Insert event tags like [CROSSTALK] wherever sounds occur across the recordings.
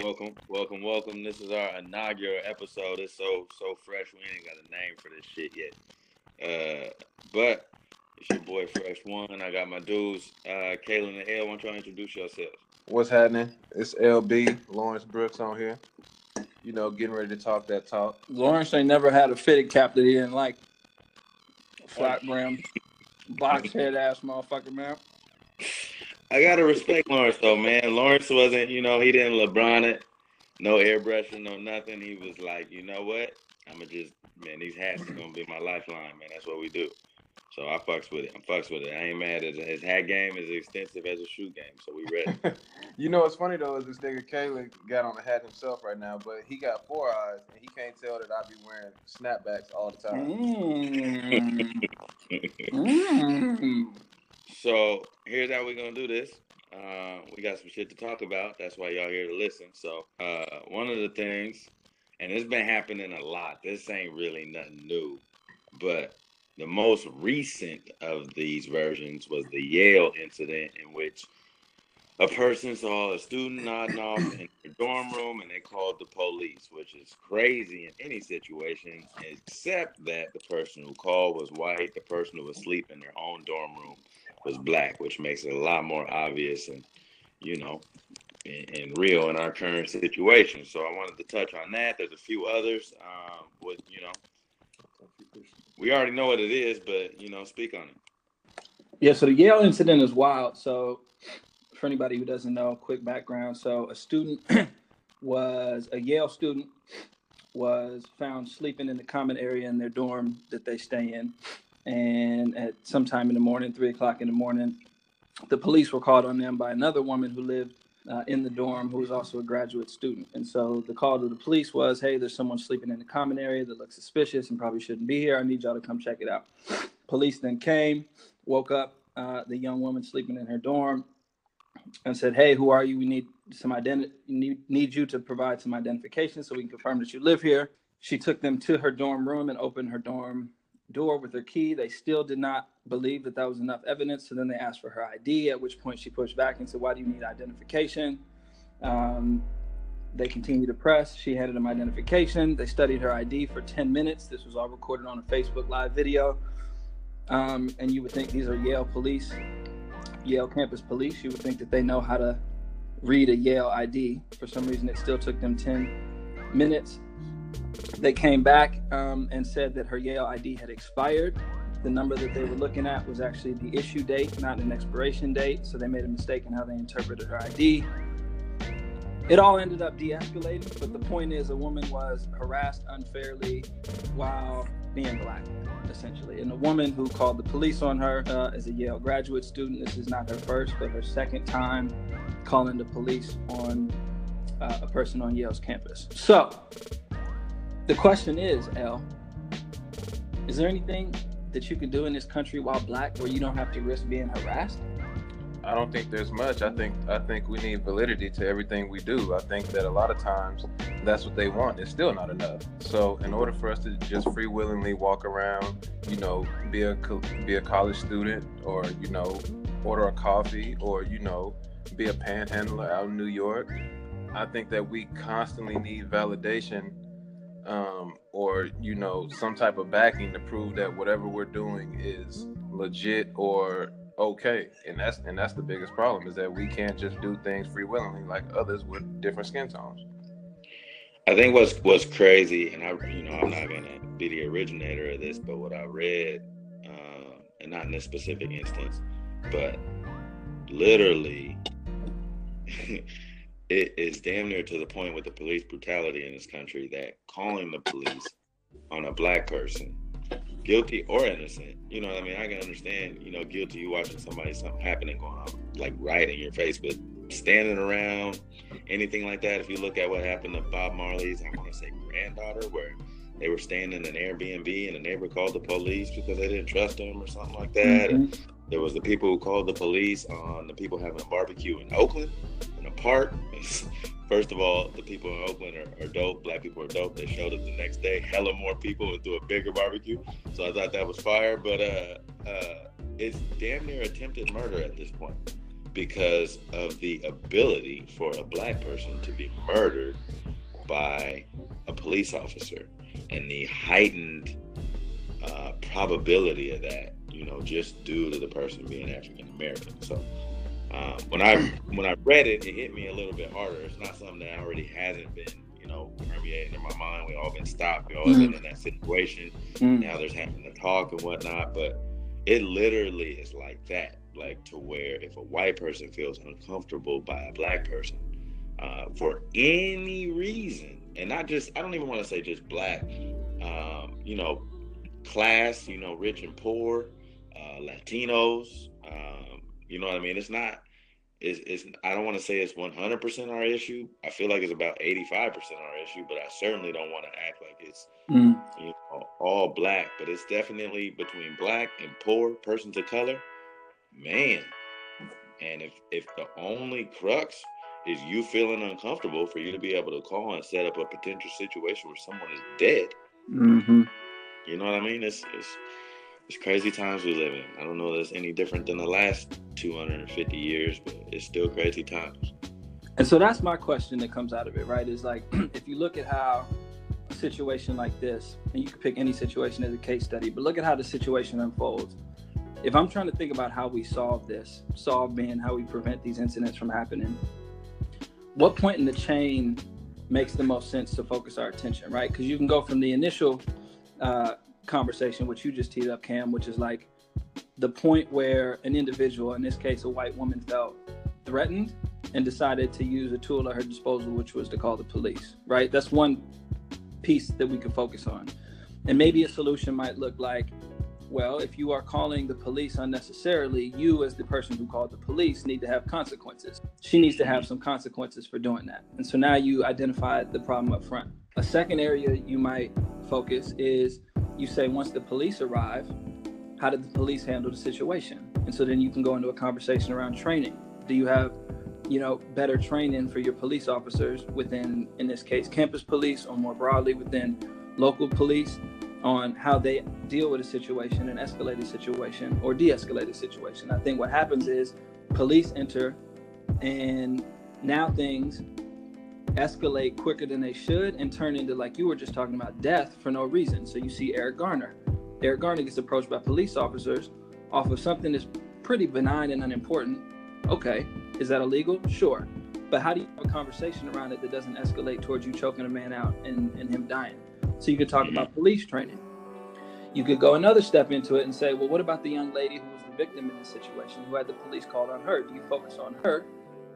welcome, welcome, welcome. This is our inaugural episode. It's so so fresh. We ain't got a name for this shit yet. Uh, but it's your boy Fresh One. I got my dudes, uh, Kalin and L. Why don't y'all introduce yourselves? What's happening? It's LB Lawrence Brooks on here. You know, getting ready to talk that talk. Lawrence ain't never had a fitted cap that he didn't like. Flat brim, box head ass motherfucker, man. I gotta respect Lawrence though, man. Lawrence wasn't, you know, he didn't LeBron it, no airbrushing, no nothing. He was like, you know what? I'ma just, man, these hats are gonna be my lifeline, man. That's what we do. So I fucks with it. I'm fucks with it. I ain't mad. His, his hat game is extensive as a shoe game, so we ready. [LAUGHS] you know what's funny though is this nigga Kalin got on the hat himself right now, but he got four eyes and he can't tell that I be wearing snapbacks all the time. Mm. Mm. [LAUGHS] So here's how we're gonna do this. Uh, we got some shit to talk about. That's why y'all here to listen. So uh, one of the things, and it's been happening a lot. This ain't really nothing new, but the most recent of these versions was the Yale incident, in which a person saw a student nodding off in their dorm room and they called the police, which is crazy in any situation, except that the person who called was white, the person who was asleep in their own dorm room was black, which makes it a lot more obvious and, you know, and, and real in our current situation. So I wanted to touch on that. There's a few others um, with, you know, we already know what it is, but you know, speak on it. Yeah, so the Yale incident is wild. So, for anybody who doesn't know, quick background. So, a student [CLEARS THROAT] was a Yale student was found sleeping in the common area in their dorm that they stay in, and at some time in the morning, three o'clock in the morning, the police were called on them by another woman who lived uh, in the dorm who was also a graduate student. And so the call to the police was, hey, there's someone sleeping in the common area that looks suspicious and probably shouldn't be here. I need y'all to come check it out. Police then came, woke up uh, the young woman sleeping in her dorm and said, hey, who are you? We need some identity, need, need you to provide some identification so we can confirm that you live here. She took them to her dorm room and opened her dorm door with her key. They still did not believe that that was enough evidence. So then they asked for her ID, at which point she pushed back and said, Why do you need identification? Um, they continued to press. She handed them identification. They studied her ID for 10 minutes. This was all recorded on a Facebook Live video. Um, and you would think these are Yale police, Yale campus police. You would think that they know how to read a Yale ID. For some reason, it still took them 10 minutes. They came back um, and said that her Yale ID had expired. The number that they were looking at was actually the issue date, not an expiration date. So they made a mistake in how they interpreted her ID. It all ended up de escalating, but the point is, a woman was harassed unfairly while being black, essentially. And the woman who called the police on her uh, is a Yale graduate student. This is not her first, but her second time calling the police on uh, a person on Yale's campus. So, the question is, L, is there anything that you can do in this country while black where you don't have to risk being harassed? I don't think there's much. I think I think we need validity to everything we do. I think that a lot of times that's what they want. It's still not enough. So in order for us to just free willingly walk around, you know, be a be a college student, or you know, order a coffee, or you know, be a panhandler out in New York, I think that we constantly need validation um, or you know some type of backing to prove that whatever we're doing is legit or okay. And that's and that's the biggest problem is that we can't just do things free willingly like others with different skin tones. I think what's what's crazy and i you know i'm not gonna be the originator of this but what i read uh, and not in this specific instance but literally [LAUGHS] it is damn near to the point with the police brutality in this country that calling the police on a black person, guilty or innocent, you know what I mean? I can understand, you know, guilty, you watching somebody, something happening going on, like right in your face, but standing around, anything like that, if you look at what happened to Bob Marley's, I want to say granddaughter, where they were staying in an Airbnb and the neighbor called the police because they didn't trust him or something like that. Mm-hmm. There was the people who called the police on the people having a barbecue in Oakland in a park. First of all, the people in Oakland are, are, dope. Black people are dope. They showed up the next day. Hella more people and do a bigger barbecue. So I thought that was fire. But uh, uh, it's damn near attempted murder at this point. because of the ability for a black person to be murdered by a police officer and the heightened uh, probability of that, you know, just due to the person being African American. So um, when I when I read it, it hit me a little bit harder. It's not something that already hasn't been, you know, permeating in my mind. We all been stopped. We all mm-hmm. been in that situation. Mm-hmm. Now there's having to talk and whatnot, but it literally is like that like to where if a white person feels uncomfortable by a black person uh, for any reason, and not just I don't even want to say just black, um, you know, class, you know, rich and poor, uh, Latinos, um, you know what I mean? It's not. It's, it's I don't want to say it's 100% our issue. I feel like it's about 85% our issue, but I certainly don't want to act like it's mm. you know, all black. But it's definitely between black and poor, persons of color man. And if if the only crux is you feeling uncomfortable for you to be able to call and set up a potential situation where someone is dead, mm-hmm. you know what I mean? It's it's it's crazy times we live in. I don't know if it's any different than the last 250 years, but it's still crazy times. And so that's my question that comes out of it, right? Is like [CLEARS THROAT] if you look at how a situation like this, and you can pick any situation as a case study, but look at how the situation unfolds if I'm trying to think about how we solve this, solve being how we prevent these incidents from happening, what point in the chain makes the most sense to focus our attention, right? Because you can go from the initial uh, conversation, which you just teed up, Cam, which is like the point where an individual, in this case, a white woman, felt threatened and decided to use a tool at her disposal, which was to call the police, right? That's one piece that we can focus on. And maybe a solution might look like well, if you are calling the police unnecessarily, you, as the person who called the police, need to have consequences. She needs to have some consequences for doing that. And so now you identified the problem up front. A second area you might focus is you say, once the police arrive, how did the police handle the situation? And so then you can go into a conversation around training. Do you have you know better training for your police officers within in this case campus police or more broadly within local police on how they deal with a situation, an escalated situation or de-escalated situation. I think what happens is police enter and now things escalate quicker than they should and turn into like you were just talking about death for no reason. So you see Eric Garner. Eric Garner gets approached by police officers off of something that's pretty benign and unimportant. Okay, is that illegal? Sure. But how do you have a conversation around it that doesn't escalate towards you choking a man out and, and him dying? So you could talk mm-hmm. about police training. You could go another step into it and say, well, what about the young lady who was the victim in this situation, who had the police called on her? Do you focus on her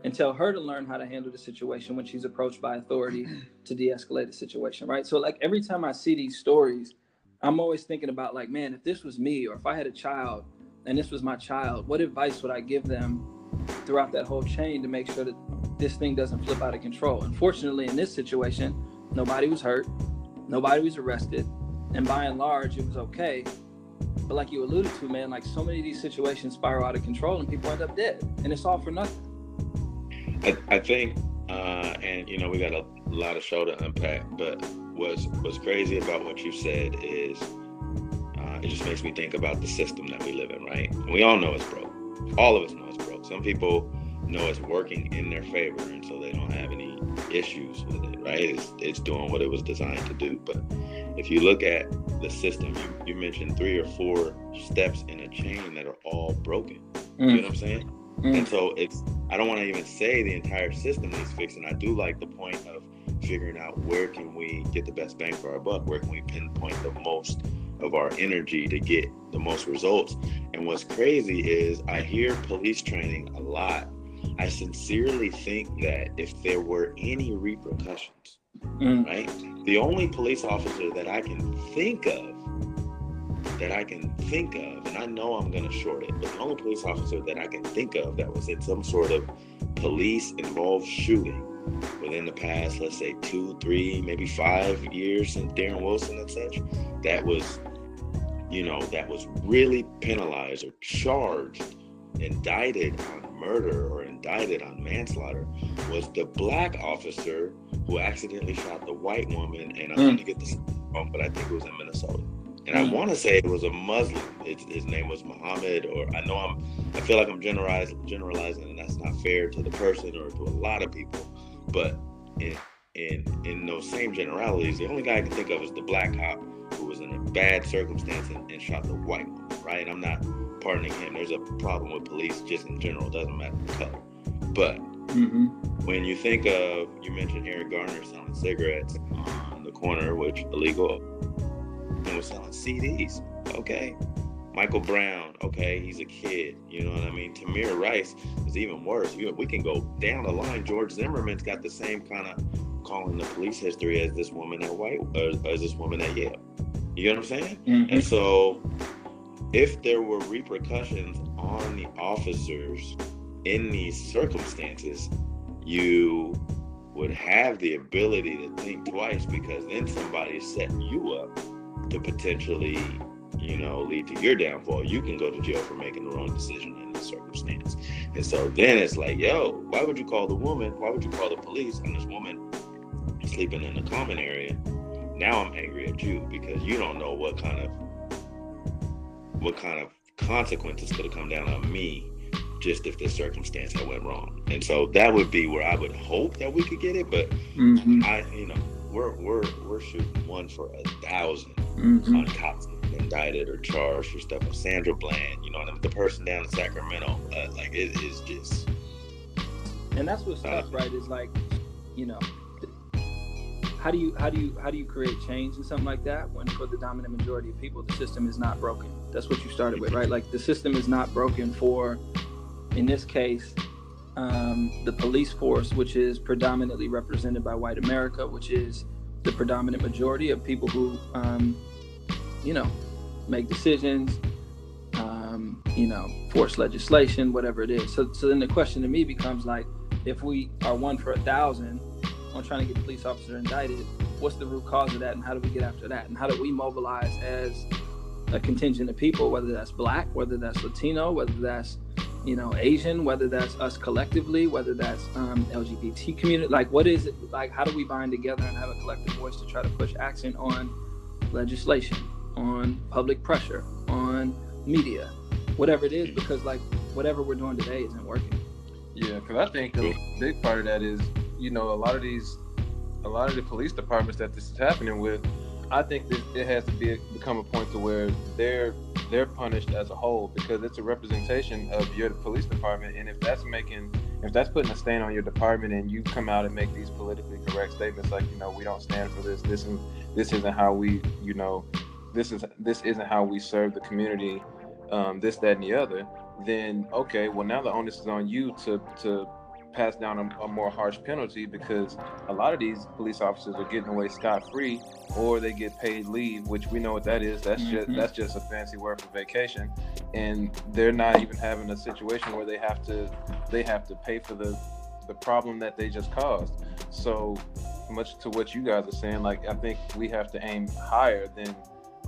and tell her to learn how to handle the situation when she's approached by authority to de-escalate the situation, right? So like every time I see these stories, I'm always thinking about like, man, if this was me or if I had a child and this was my child, what advice would I give them throughout that whole chain to make sure that this thing doesn't flip out of control? Unfortunately, in this situation, nobody was hurt Nobody was arrested, and by and large, it was okay. But like you alluded to, man, like so many of these situations spiral out of control, and people end up dead, and it's all for nothing. I, I think, uh, and you know, we got a lot of show to unpack. But what's what's crazy about what you said is, uh, it just makes me think about the system that we live in. Right? We all know it's broke. All of us know it's broke. Some people know it's working in their favor, and so they don't have any issues with it, right? It's, it's doing what it was designed to do. But if you look at the system, you, you mentioned three or four steps in a chain that are all broken. Mm. You know what I'm saying? Mm. And so it's, I don't want to even say the entire system needs fixing. I do like the point of figuring out where can we get the best bang for our buck? Where can we pinpoint the most of our energy to get the most results? And what's crazy is I hear police training a lot I sincerely think that if there were any repercussions, mm. right, the only police officer that I can think of, that I can think of, and I know I'm going to short it, but the only police officer that I can think of that was in some sort of police involved shooting within the past, let's say two, three, maybe five years since Darren Wilson and such, that was, you know, that was really penalized or charged, indicted on murder or indicted on manslaughter was the black officer who accidentally shot the white woman, and I'm mm. going to get this wrong, but I think it was in Minnesota. And I mm. want to say it was a Muslim. It, his name was Muhammad, or I know I'm. I feel like I'm generalizing, generalizing, and that's not fair to the person or to a lot of people. But in in in those same generalities, the only guy I can think of is the black cop who was in a bad circumstance and, and shot the white one. Right? I'm not pardoning him. There's a problem with police just in general. It doesn't matter the color. But mm-hmm. when you think of, you mentioned Eric Garner selling cigarettes on the corner, which illegal and was selling CDs. Okay. Michael Brown, okay, he's a kid. You know what I mean? Tamir Rice is even worse. We can go down the line. George Zimmerman's got the same kind of calling the police history as this woman at White, uh, as this woman at Yale. You know what I'm saying? Mm-hmm. And so, if there were repercussions on the officers in these circumstances, you would have the ability to think twice because then somebody setting you up to potentially, you know, lead to your downfall. You can go to jail for making the wrong decision in this circumstance. And so then it's like, yo, why would you call the woman? Why would you call the police on this woman sleeping in the common area? Now I'm angry at you because you don't know what kind of what kind of consequences could have come down on me just if this circumstance had went wrong. And so that would be where I would hope that we could get it, but mm-hmm. I, you know, we're we're we're shooting one for a 1000 mm-hmm. on cops indicted or charged for stuff with Sandra Bland. You know, the person down in Sacramento, uh, like it is just. And that's what's uh, tough, right? Is like, you know, how do you how do you how do you create change in something like that when for the dominant majority of people the system is not broken? That's what you started with, right? Like the system is not broken for, in this case, um, the police force, which is predominantly represented by white America, which is the predominant majority of people who, um, you know, make decisions, um, you know, force legislation, whatever it is. So, so then the question to me becomes like, if we are one for a thousand on trying to get police officer indicted, what's the root cause of that, and how do we get after that, and how do we mobilize as a contingent of people, whether that's black, whether that's Latino, whether that's you know asian whether that's us collectively whether that's um, lgbt community like what is it like how do we bind together and have a collective voice to try to push action on legislation on public pressure on media whatever it is because like whatever we're doing today isn't working? Yeah because i think a big part of that is you know a lot of these a lot of the police departments that this is happening with I think that it has to be become a point to where they're they're punished as a whole because it's a representation of your police department, and if that's making if that's putting a stain on your department, and you come out and make these politically correct statements like you know we don't stand for this, this and this isn't how we you know this is this isn't how we serve the community, um, this that and the other, then okay, well now the onus is on you to to pass down a, a, more harsh penalty because a lot of these police officers are getting away scot free, or they get paid leave, which we know what that is. That's mm-hmm. just that's just a fancy word for vacation, and they're not even having a situation where they have to they have to pay for the the problem that they just caused. So much to what you guys are saying, like I think we have to aim higher than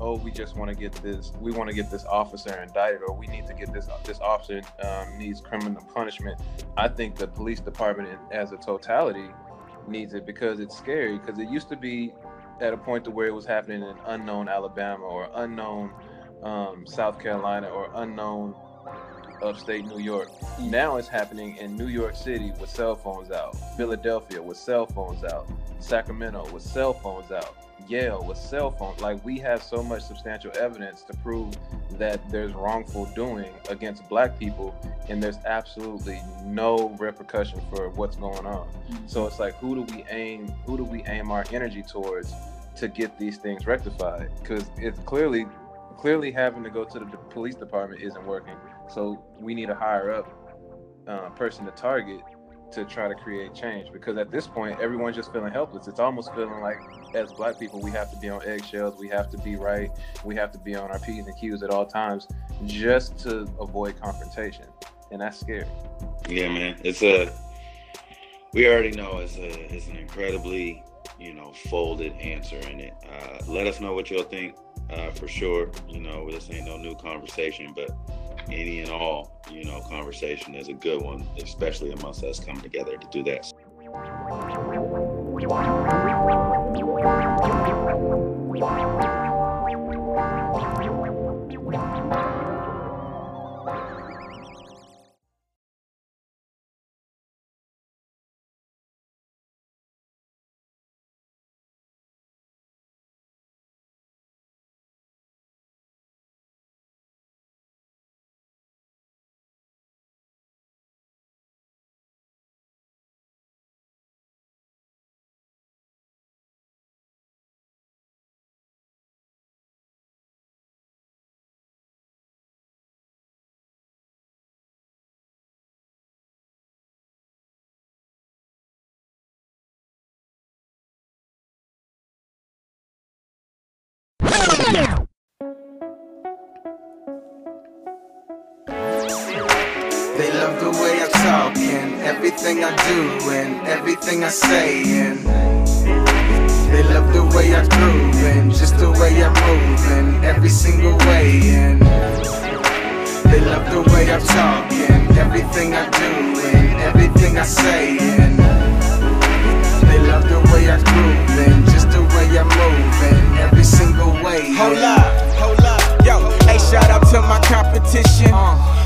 oh, we just want to get this, we want to get this officer indicted, or we need to get this this officer um, needs criminal punishment. I think the police department as a totality needs it because it's scary. Because it used to be at a point to where it was happening in unknown Alabama or unknown um, South Carolina or unknown upstate New York. Now it's happening in New York City with cell phones out, Philadelphia with cell phones out, Sacramento with cell phones out. Yale with cell phones. Like we have so much substantial evidence to prove that there's wrongful doing against black people and there's absolutely no repercussion for what's going on. Mm-hmm. So it's like who do we aim who do we aim our energy towards to get these things rectified? Because it's clearly clearly having to go to the police department isn't working. So we need a higher up uh, person to target to try to create change because at this point everyone's just feeling helpless. It's almost feeling like as black people we have to be on eggshells we have to be right we have to be on our p's and q's at all times just to avoid confrontation and that's scary. Yeah man. It's a we already know it's a it's an incredibly you know folded answer in it. Uh, let us know what you'll think uh, for sure. You know this ain't no new conversation but any and all, you know, conversation is a good one, especially amongst us coming together to do that. Everything I do and everything I say and they love the way I groove and just the way I move in every single way and they love the way I talk and everything I do and everything I say and they love the way I groove and just the way I move in every single way. Hold up, hold up, yo. Hey, shout out to my competition.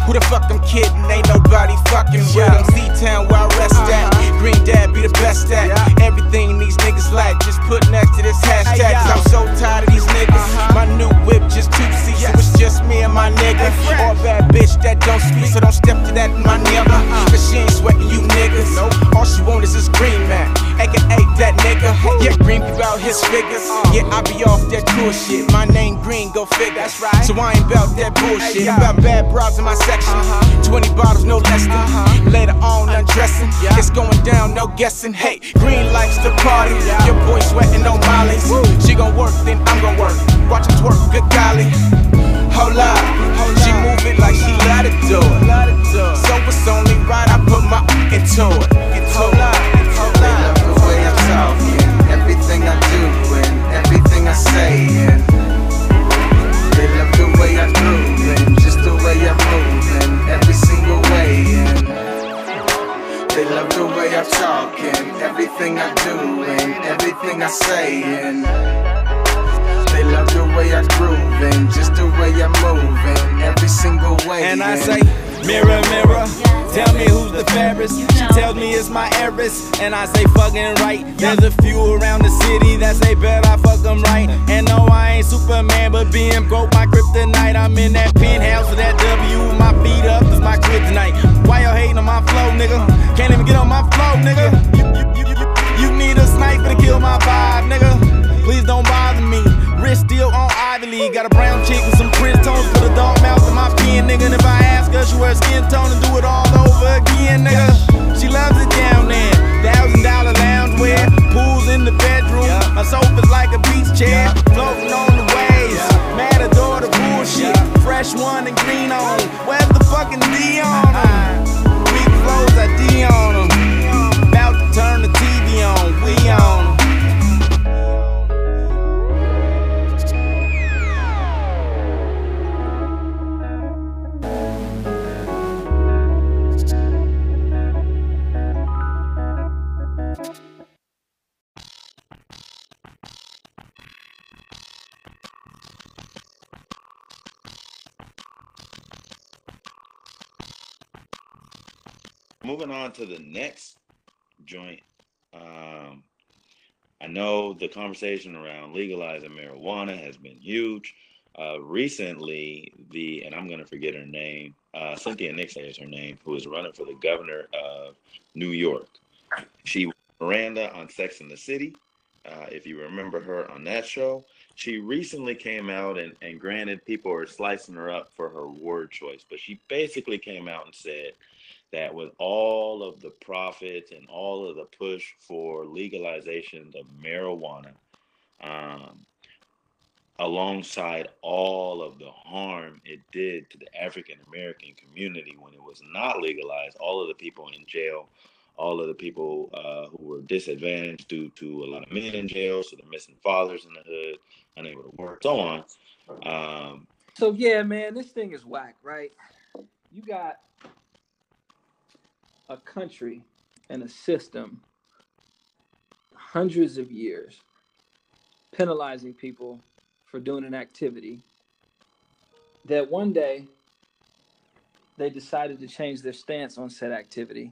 Who the fuck I'm kidding? Ain't nobody fucking with them. C-Town where I rest uh-huh. at. Green Dad be the best at. Everything these niggas like, just put next to this hashtag. Cause I'm so tired of these niggas. Uh-huh. My new whip just two seats, so it's just me and my nigga. All bad bitch that don't speak, so don't step to that, my nigga. Uh-huh. Cause she ain't sweating you niggas. All she want is this green man, aka a that nigga. Yeah, Green be about his figures. Uh. Yeah, I be off that bullshit. My name Green, go figure. That's right. So I ain't about that bullshit. About bad bras in my section. Uh-huh. 20 bottles, no less than. Uh-huh. Later on, undressing. It's going down, no guessing. Hey, Green likes to party. Your boy sweating on mollies. She gon' work, then I'm gon' work. Watch her twerk, good golly. Hold up, she move it like she let it do it. So it's only right I put my into it. Hold up, hold up. love the way I talk and everything I do and everything I say and the way I talk and everything I do and everything I say and they love the way I groove and just the way I move in every single way And I say, mirror, mirror, tell me who's the fairest. She tells me it's my heiress, and I say fucking right. There's a few around the city that say bet I fuck them right. And no, I ain't Superman, but being broke my kryptonite. I'm in that penthouse with that W, my feet up is my kryptonite. Why y'all hating on my flow, nigga? Can't even get on my flow, nigga. You, you, you, you, you need a sniper to kill my vibe, nigga. Please don't bother me. Wrist still on Ivy League. Got a brown chick with some Prince tones. Put a dog mouth in my pen, nigga. And if I ask her, she wear skin tone and do it all over again, nigga. She loves it down there. Thousand dollar loungewear. Pools in the bedroom. My sofa's like a beach chair. Floating on the waves. Mad adore the bullshit. Fresh one and green on. The fucking D on 'em? Weak flows, I D on 'em. About to turn the TV on. We on Moving on to the next joint. Um, I know the conversation around legalizing marijuana has been huge. Uh, recently, the and I'm going to forget her name. Uh, Cynthia Nixon is her name, who is running for the governor of New York. She Miranda on Sex and the City. Uh, if you remember her on that show, she recently came out and, and granted people are slicing her up for her word choice, but she basically came out and said that with all of the profits and all of the push for legalization of marijuana, um, alongside all of the harm it did to the African American community when it was not legalized, all of the people in jail, all of the people uh, who were disadvantaged due to a lot of men in jail, so the missing fathers in the hood, unable to work, so on. Um, So yeah, man, this thing is whack, right? You got a country and a system hundreds of years penalizing people for doing an activity that one day they decided to change their stance on said activity.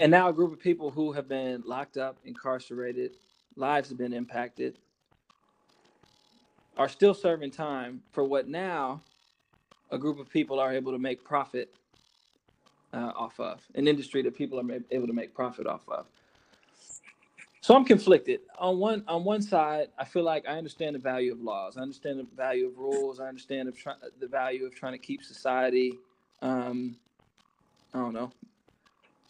And now a group of people who have been locked up, incarcerated, lives have been impacted, are still serving time for what now a group of people are able to make profit uh, off of, an industry that people are able to make profit off of. So I'm conflicted. On one on one side, I feel like I understand the value of laws. I understand the value of rules. I understand try, the value of trying to keep society, um, I don't know,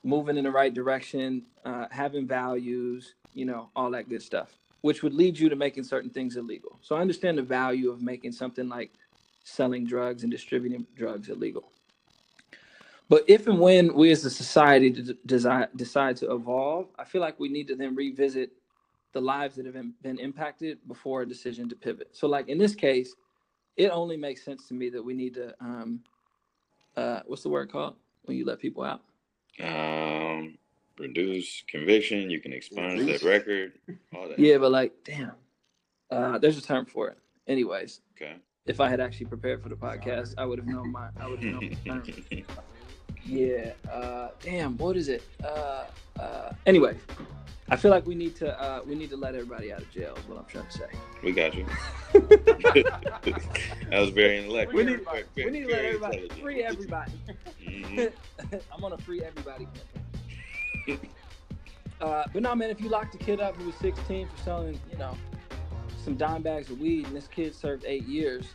moving in the right direction, uh, having values, you know, all that good stuff. which would lead you to making certain things illegal. So I understand the value of making something like selling drugs and distributing drugs illegal. But if and when we as a society decide, decide to evolve, I feel like we need to then revisit the lives that have been impacted before a decision to pivot. So, like in this case, it only makes sense to me that we need to, um, uh, what's the word called when you let people out? Um, reduce conviction. You can expunge that record. All that. Yeah, but like, damn, uh, there's a term for it. Anyways, okay. If I had actually prepared for the podcast, I would have known my. I would have known. [LAUGHS] Yeah. Uh, damn. What is it? Uh, uh, anyway, I feel like we need to uh, we need to let everybody out of jail. Is what I'm trying to say. We got you. [LAUGHS] that was very intellectual. We need, very, we need to let everybody free everybody. Mm-hmm. [LAUGHS] I'm on a free everybody campaign. uh, but no, man, if you locked a kid up who was 16 for selling, you know, some dime bags of weed, and this kid served eight years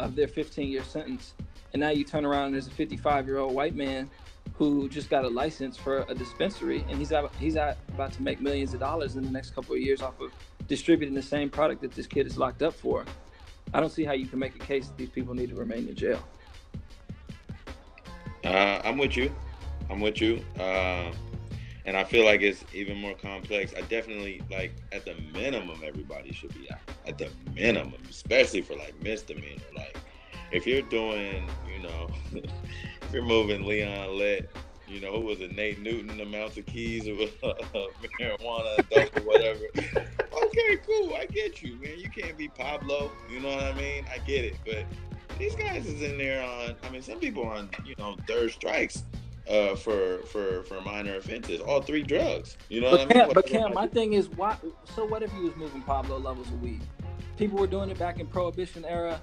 of their 15 year sentence, and now you turn around and there's a 55 year old white man who just got a license for a dispensary and he's out, he's out about to make millions of dollars in the next couple of years off of distributing the same product that this kid is locked up for. I don't see how you can make a case that these people need to remain in jail. Uh, I'm with you. I'm with you. Uh, and I feel like it's even more complex. I definitely like at the minimum everybody should be out. At the minimum, especially for like misdemeanor. Like if you're doing, know, [LAUGHS] if you're moving Leon Lett, you know, who was it, Nate Newton amounts of keys of [LAUGHS] uh, marijuana, dope, or whatever. [LAUGHS] okay, cool. I get you, man. You can't be Pablo. You know what I mean? I get it. But these guys is in there on. I mean, some people are on, you know, third strikes uh, for for for minor offenses. All three drugs. You know but what I mean? but Cam, my thing is, why? So what if he was moving Pablo levels of weed? People were doing it back in Prohibition era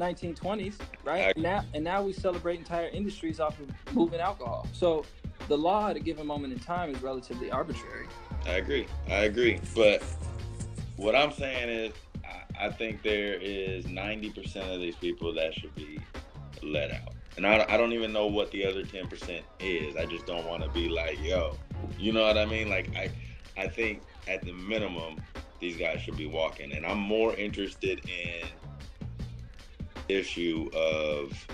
1920s, right? Now and now we celebrate entire industries off of moving alcohol. So the law at a given moment in time is relatively arbitrary. I agree. I agree. But what I'm saying is, I, I think there is 90% of these people that should be let out. And I, I don't even know what the other 10% is. I just don't want to be like, yo, you know what I mean? Like, I, I think at the minimum, these guys should be walking. And I'm more interested in issue of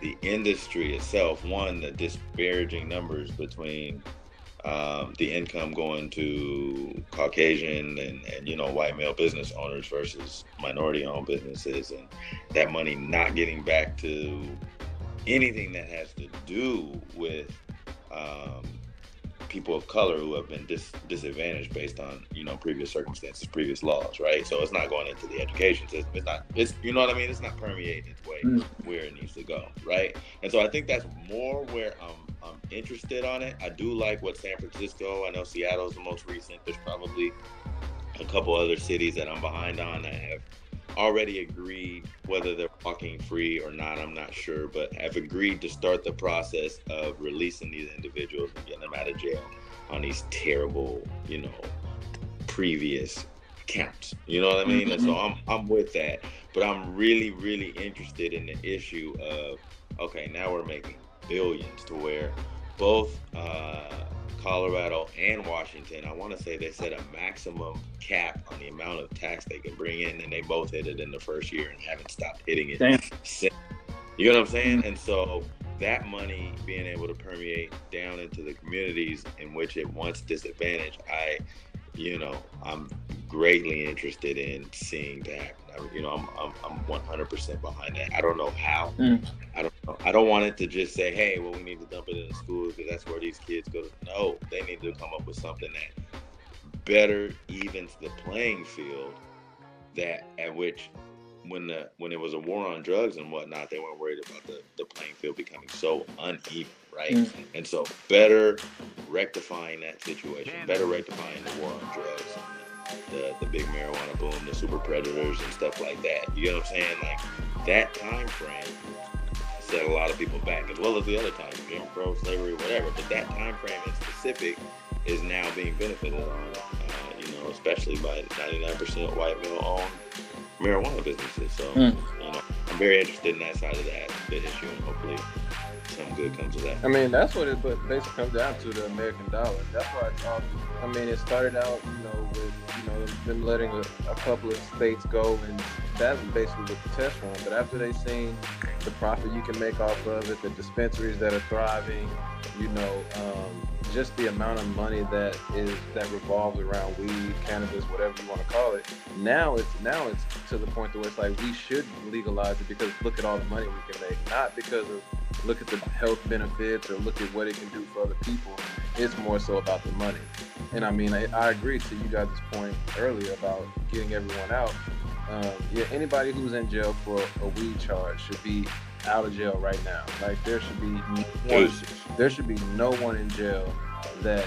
the industry itself. One, the disparaging numbers between um, the income going to Caucasian and, and you know white male business owners versus minority-owned businesses, and that money not getting back to anything that has to do with um, people of color who have been dis- disadvantaged based on you know previous circumstances, previous laws, right? So it's not going into the education system. It's not. It's you know what I mean. It's not permeating its way mm. where it needs to go, right? And so I think that's more where I'm, I'm interested on it. I do like what San Francisco. I know Seattle's the most recent. There's probably a couple other cities that I'm behind on that have already agreed whether they're walking free or not i'm not sure but have agreed to start the process of releasing these individuals and getting them out of jail on these terrible you know previous counts you know what i mean? Mm-hmm. and so i'm i'm with that. But i'm really really interested in the issue of okay now we're making billions to where both uh Colorado and Washington, I want to say they set a maximum cap on the amount of tax they can bring in, and they both hit it in the first year and haven't stopped hitting it Damn. since. You know what I'm saying? And so that money being able to permeate down into the communities in which it once disadvantaged, I, you know, I'm greatly interested in seeing that you know, I'm, I'm, I'm 100% behind that. I don't know how. Mm. I don't know. I don't want it to just say, hey, well, we need to dump it in the schools because that's where these kids go. No, they need to come up with something that better evens the playing field. That at which, when the when it was a war on drugs and whatnot, they weren't worried about the, the playing field becoming so uneven, right? Mm. And so, better rectifying that situation, better rectifying the war on drugs the, the big marijuana boom, the super predators and stuff like that. You know what I'm saying? Like that time frame set a lot of people back, as well as the other times, Jim Crow, slavery, whatever. But that time frame in specific is now being benefited on, uh, you know, especially by 99% white male-owned marijuana businesses. So, mm. you know, I'm very interested in that side of that the issue, and hopefully some good comes of that. I mean, that's what it but basically comes down to the American dollar. That's why it's all I mean, it started out, you know, with you know them letting a, a couple of states go, and that's basically what the test run. But after they seen the profit you can make off of it, the dispensaries that are thriving, you know, um, just the amount of money that is that revolves around weed, cannabis, whatever you want to call it. Now it's now it's to the point where it's like we should legalize it because look at all the money we can make, not because of look at the health benefits or look at what it can do for other people. It's more so about the money. And I mean, I, I agree to you guys' point earlier about getting everyone out. Um, yeah, anybody who's in jail for a weed charge should be out of jail right now. Like there should be one, there should be no one in jail that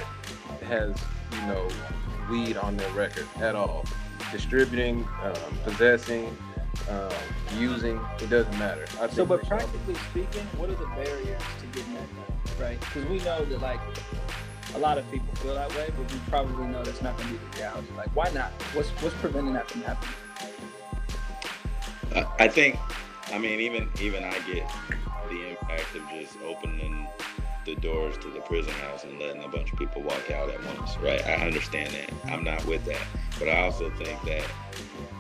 has you know weed on their record at all. Distributing, um, possessing, um, using, it doesn't matter. so, but practically speaking, what are the barriers to getting that done, right? Because we know that like a lot of people feel that way, but we probably know that's not going to be the reality. Like, why not? What's what's preventing that from happening? I think, I mean, even even I get the impact of just opening the doors to the prison house and letting a bunch of people walk out at once, right? I understand that. I'm not with that, but I also think that you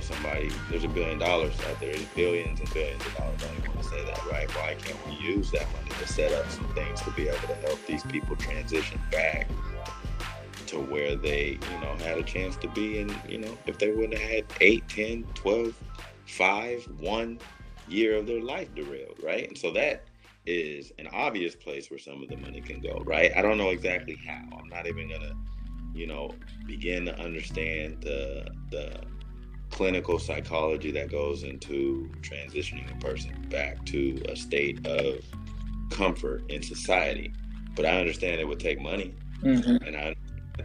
know somebody there's a billion dollars out there, there's billions and billions of dollars. I don't want to say that, right? Why can't we use that money to set up some things to be able to help these people transition back to where they, you know, had a chance to be and, you know, if they wouldn't have had 8, 10, 12 five, one year of their life derailed, right? And so that is an obvious place where some of the money can go, right? I don't know exactly how. I'm not even gonna, you know, begin to understand the the clinical psychology that goes into transitioning a person back to a state of comfort in society. But I understand it would take money, mm-hmm. and I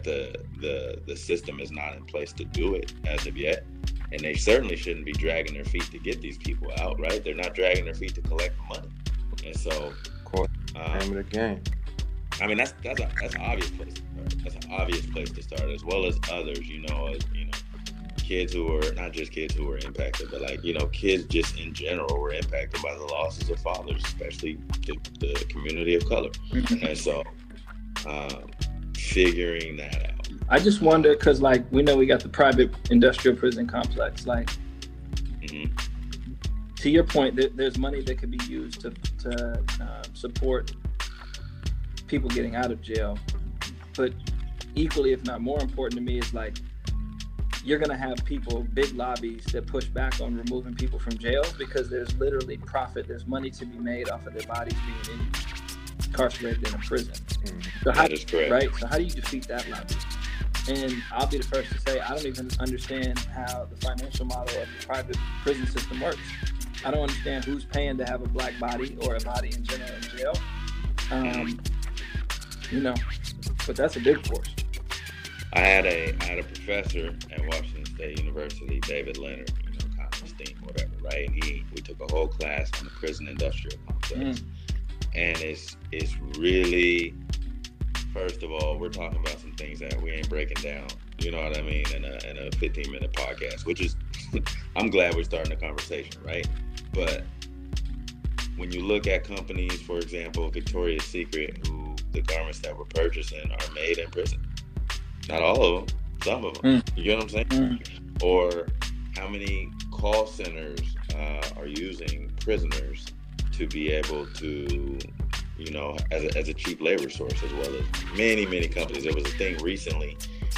the the the system is not in place to do it as of yet and they certainly shouldn't be dragging their feet to get these people out, right? They're not dragging their feet to collect money, and so, of course, um, name of the game. I mean, that's that's a that's an obvious place. To start. That's an obvious place to start, as well as others. You know, as, you know, kids who are not just kids who were impacted, but like you know, kids just in general were impacted by the losses of fathers, especially the, the community of color, mm-hmm. and so um, figuring that out I just wonder because, like, we know we got the private industrial prison complex. Like, mm-hmm. to your point, th- there's money that could be used to to uh, support people getting out of jail. But equally, if not more important to me, is like you're gonna have people, big lobbies that push back on removing people from jail because there's literally profit, there's money to be made off of their bodies being incarcerated in a prison. Mm-hmm. So how, correct. Right. So how do you defeat that lobby? And I'll be the first to say I don't even understand how the financial model of the private prison system works. I don't understand who's paying to have a black body or a body in general in jail. Um, you know, but that's a big force. I had a I had a professor at Washington State University, David Leonard, you know, kind of steam, whatever, right? And he we took a whole class on the prison industrial complex. Mm. And it's it's really first of all, we're talking about some things that we ain't breaking down. You know what I mean? In a, in a 15 minute podcast, which is, [LAUGHS] I'm glad we're starting a conversation, right? But when you look at companies, for example, Victoria's Secret, who the garments that we're purchasing are made in prison. Not all of them, some of them. Mm. You get what I'm saying? Mm. Or how many call centers uh, are using prisoners to be able to you know, as a, as a cheap labor source, as well as many, many companies. There was a thing recently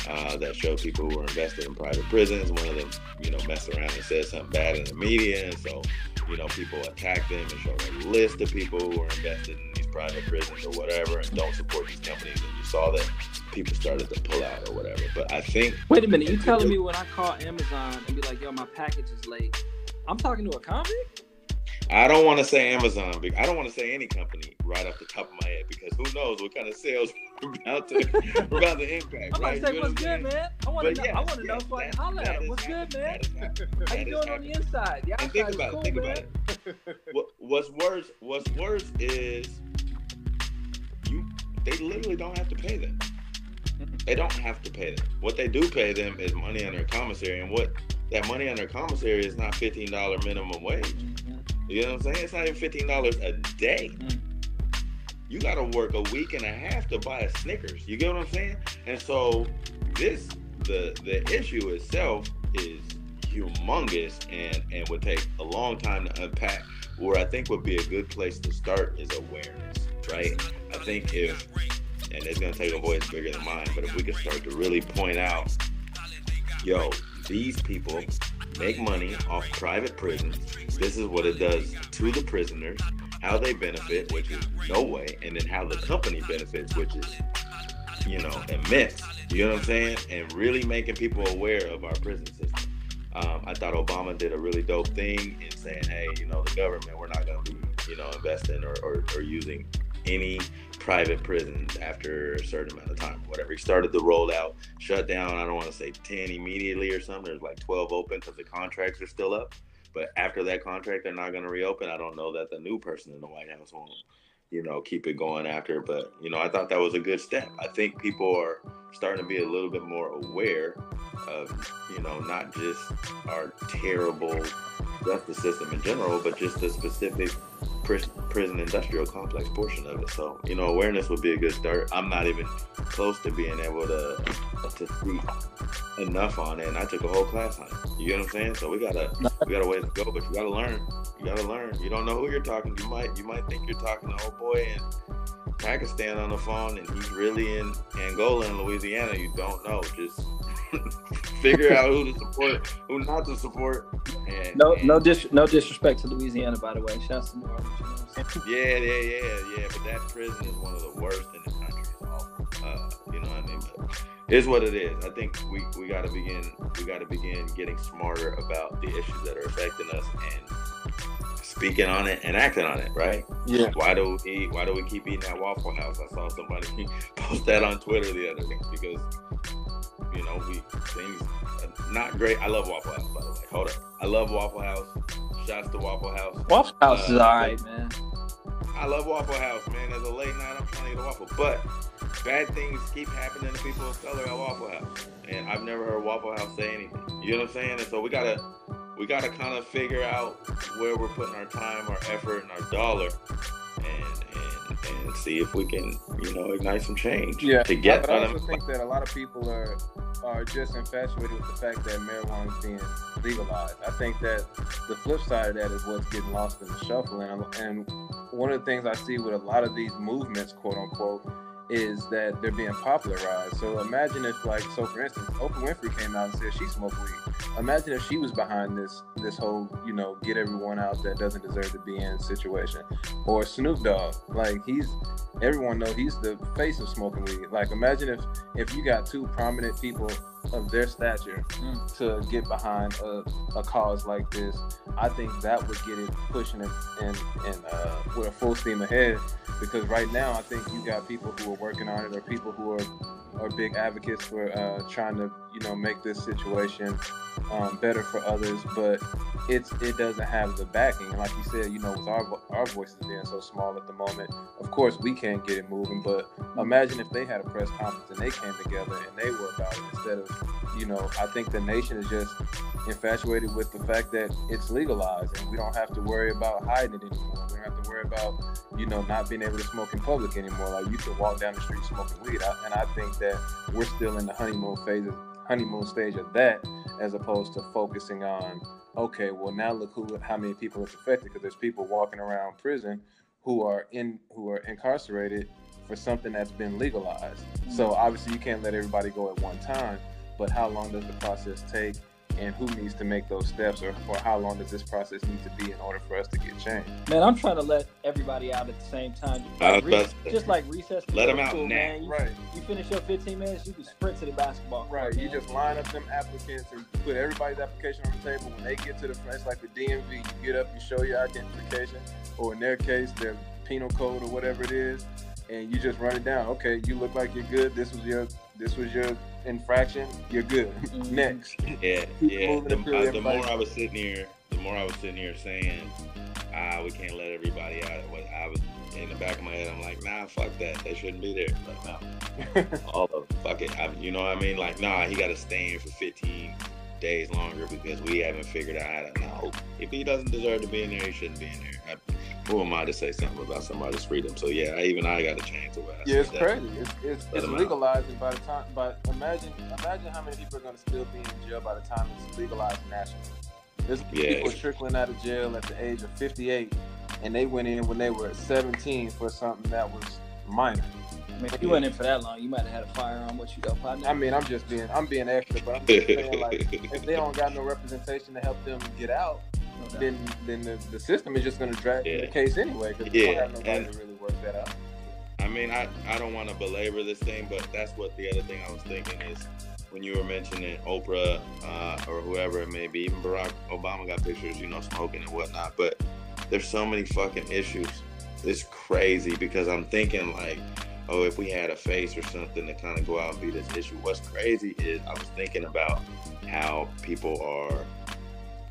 uh, that showed people who were invested in private prisons. One of them, you know, messed around and said something bad in the media. And so, you know, people attacked them and showed a list of people who were invested in private prisons or whatever and don't support these companies. And you saw that people started to pull out or whatever. But I think. Wait a minute. You telling me when I call Amazon and be like, yo, my package is late, I'm talking to a convict? I don't want to say Amazon. I don't want to say any company right off the top of my head because who knows what kind of sales [LAUGHS] we're about to we're about to impact. I'm right? about to say what's good, man. I want to know. Yes, I want to yes, know. So I holler at What's good, man? How you doing on the inside? The outside think about cool, it. Think man. about it. what, what's worse? What's worse is you. They literally don't have to pay them. They don't have to pay them. What they do pay them is money on their commissary, and what that money on their commissary is not fifteen dollar minimum wage. You know what I'm saying? It's not even fifteen dollars a day. Mm. you got to work a week and a half to buy a Snickers. You get what I'm saying? And so this the the issue itself is humongous and and would take a long time to unpack. Where I think would be a good place to start is awareness, right? I think if and it's gonna take a voice bigger than mine, but if we can start to really point out, yo, these people make money off private prisons. This is what it does to the prisoners, how they benefit, which is no way, and then how the company benefits, which is, you know, immense. You know what I'm saying? And really making people aware of our prison system. Um, I thought Obama did a really dope thing in saying, hey, you know, the government, we're not going to be, you know, investing or, or, or using any private prisons after a certain amount of time, whatever. He started the rollout, shut down, I don't want to say 10 immediately or something. There's like 12 open because the contracts are still up. But after that contract, they're not going to reopen. I don't know that the new person in the White House won't, you know, keep it going after. But, you know, I thought that was a good step. I think people are starting to be a little bit more aware of, you know, not just our terrible justice system in general, but just the specific prison industrial complex portion of it. So, you know, awareness would be a good start. I'm not even close to being able to to speak enough on it, and I took a whole class on it. You get what I'm saying? So we gotta we gotta way to go, but you gotta learn. You gotta learn. You don't know who you're talking. To. You might you might think you're talking to old boy in Pakistan on the phone, and he's really in Angola and Louisiana. You don't know. Just [LAUGHS] figure out who to support, who not to support. And, no, and, no, dis- no disrespect to Louisiana, by the way. Shouts to New Orleans. yeah, yeah, yeah, yeah. But that prison is one of the worst in the country. Uh, you know what I mean? But it's what it is. I think we, we got to begin we got to begin getting smarter about the issues that are affecting us and speaking on it and acting on it. Right? Yeah. Why do we Why do we keep eating at Waffle House? I saw somebody [LAUGHS] post that on Twitter the other day because you know, we things not great. I love Waffle House, by the way. Hold up. I love Waffle House. Shouts to Waffle House. Waffle House uh, is alright, man. I love Waffle House, man. As a late night, I'm trying to get a waffle. But bad things keep happening to people of color at Waffle House. And I've never heard Waffle House say anything. You know what I'm saying? And so we gotta we gotta kind of figure out where we're putting our time, our effort, and our dollar. And and see if we can, you know, ignite some change. Yeah, to get. I, I also think that a lot of people are are just infatuated with the fact that marijuana is being legalized. I think that the flip side of that is what's getting lost in the shuffle. And, and one of the things I see with a lot of these movements, quote unquote, is that they're being popularized. So imagine if, like, so for instance, Oprah Winfrey came out and said she smoked weed. Imagine if she was behind this this whole, you know, get everyone out that doesn't deserve to be in situation. Or Snoop Dogg, like he's everyone know he's the face of smoking weed. Like imagine if if you got two prominent people of their stature mm. to get behind a, a, cause like this, I think that would get it pushing it and and uh, with a full steam ahead. Because right now, I think you got people who are working on it, or people who are are big advocates for uh, trying to you know make this situation um, better for others, but it's it doesn't have the backing. Like you said, you know, with our our voices being so small at the moment, of course we can't get it moving. But imagine if they had a press conference and they came together and they were about it instead of, you know, I think the nation is just infatuated with the fact that it's legalized and we don't have to worry about hiding it anymore. We don't have to worry about, you know, not being able to smoke in public anymore. Like you can walk down the street smoking weed, and I think that we're still in the honeymoon phase of honeymoon stage of that as opposed to focusing on okay well now look who how many people it's affected because there's people walking around prison who are in who are incarcerated for something that's been legalized mm-hmm. so obviously you can't let everybody go at one time but how long does the process take and who needs to make those steps or, or how long does this process need to be in order for us to get changed? man i'm trying to let everybody out at the same time. Like re- just like recess let them out school, man. You, right. you finish your 15 minutes you can sprint to the basketball right man. you just line up them applicants and put everybody's application on the table. When they get to the front it's like the dmv you get up you show your identification or in their case their penal code or whatever it is and you just run it down. Okay you look like you're good. This was your this was your infraction, you're good. [LAUGHS] Mm-hmm. Next. Yeah, [LAUGHS] Keep yeah. The, uh, the more I was sitting here, the more I was sitting here saying, ah, we can't let everybody out. I was in the back of my head, I'm like, nah, fuck that. They shouldn't be there. But no, [LAUGHS] all of fuck it. I, you know what I mean? Like, nah, he got to stay in for 15 days longer because we haven't figured out how to know. If he doesn't deserve to be in there, he shouldn't be in there. I, who am I to say something about somebody's freedom? So yeah, I, even I got to change the way I Yeah, say it's that. crazy. It's it's, Let it's 'em out. legalizing by the time. But imagine imagine how many people are going to still be in jail by the time it's legalized nationally. There's Yeah. people trickling out of jail at the age of 58, and they went in when they were 17 for something that was minor. I mean, if you went in for that long, you might have had a firearm with you, though, partner. I mean, I'm just being I'm being extra, but I'm [LAUGHS] just saying like if they don't got no representation to help them get out, No then then the, the system is just going to drag Yeah. the case anyway because Yeah, don't have nobody and- to really work that out. I mean, I, I don't want to belabor this thing, but that's what the other thing I was thinking is when you were mentioning Oprah uh, or whoever it may be, even Barack Obama got pictures, you know, smoking and whatnot. But there's so many fucking issues. It's crazy because I'm thinking like, oh, if we had a face or something to kind of go out and be this issue. What's crazy is I was thinking about how people are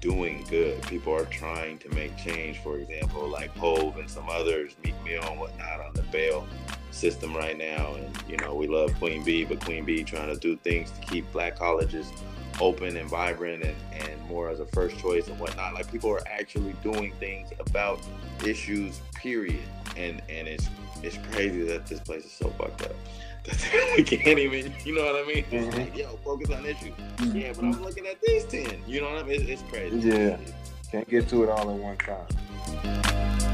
doing good. People are trying to make change. For example, like Hov and some others, Meek Mill and whatnot, on the bail system right now. And you know, we love Queen Bey, but Queen Bey trying to do things to keep black colleges open and vibrant and, and more as a first choice and whatnot. Like people are actually doing things about issues, period. And and it's it's crazy that this place is so fucked up. [LAUGHS] We can't even, you know what I mean? It's Mhm. like, yo, focus on issues. Mm-hmm. Yeah, but I'm looking at these ten. You know what I mean? It's, it's crazy. Yeah. Can't get to it all in one time.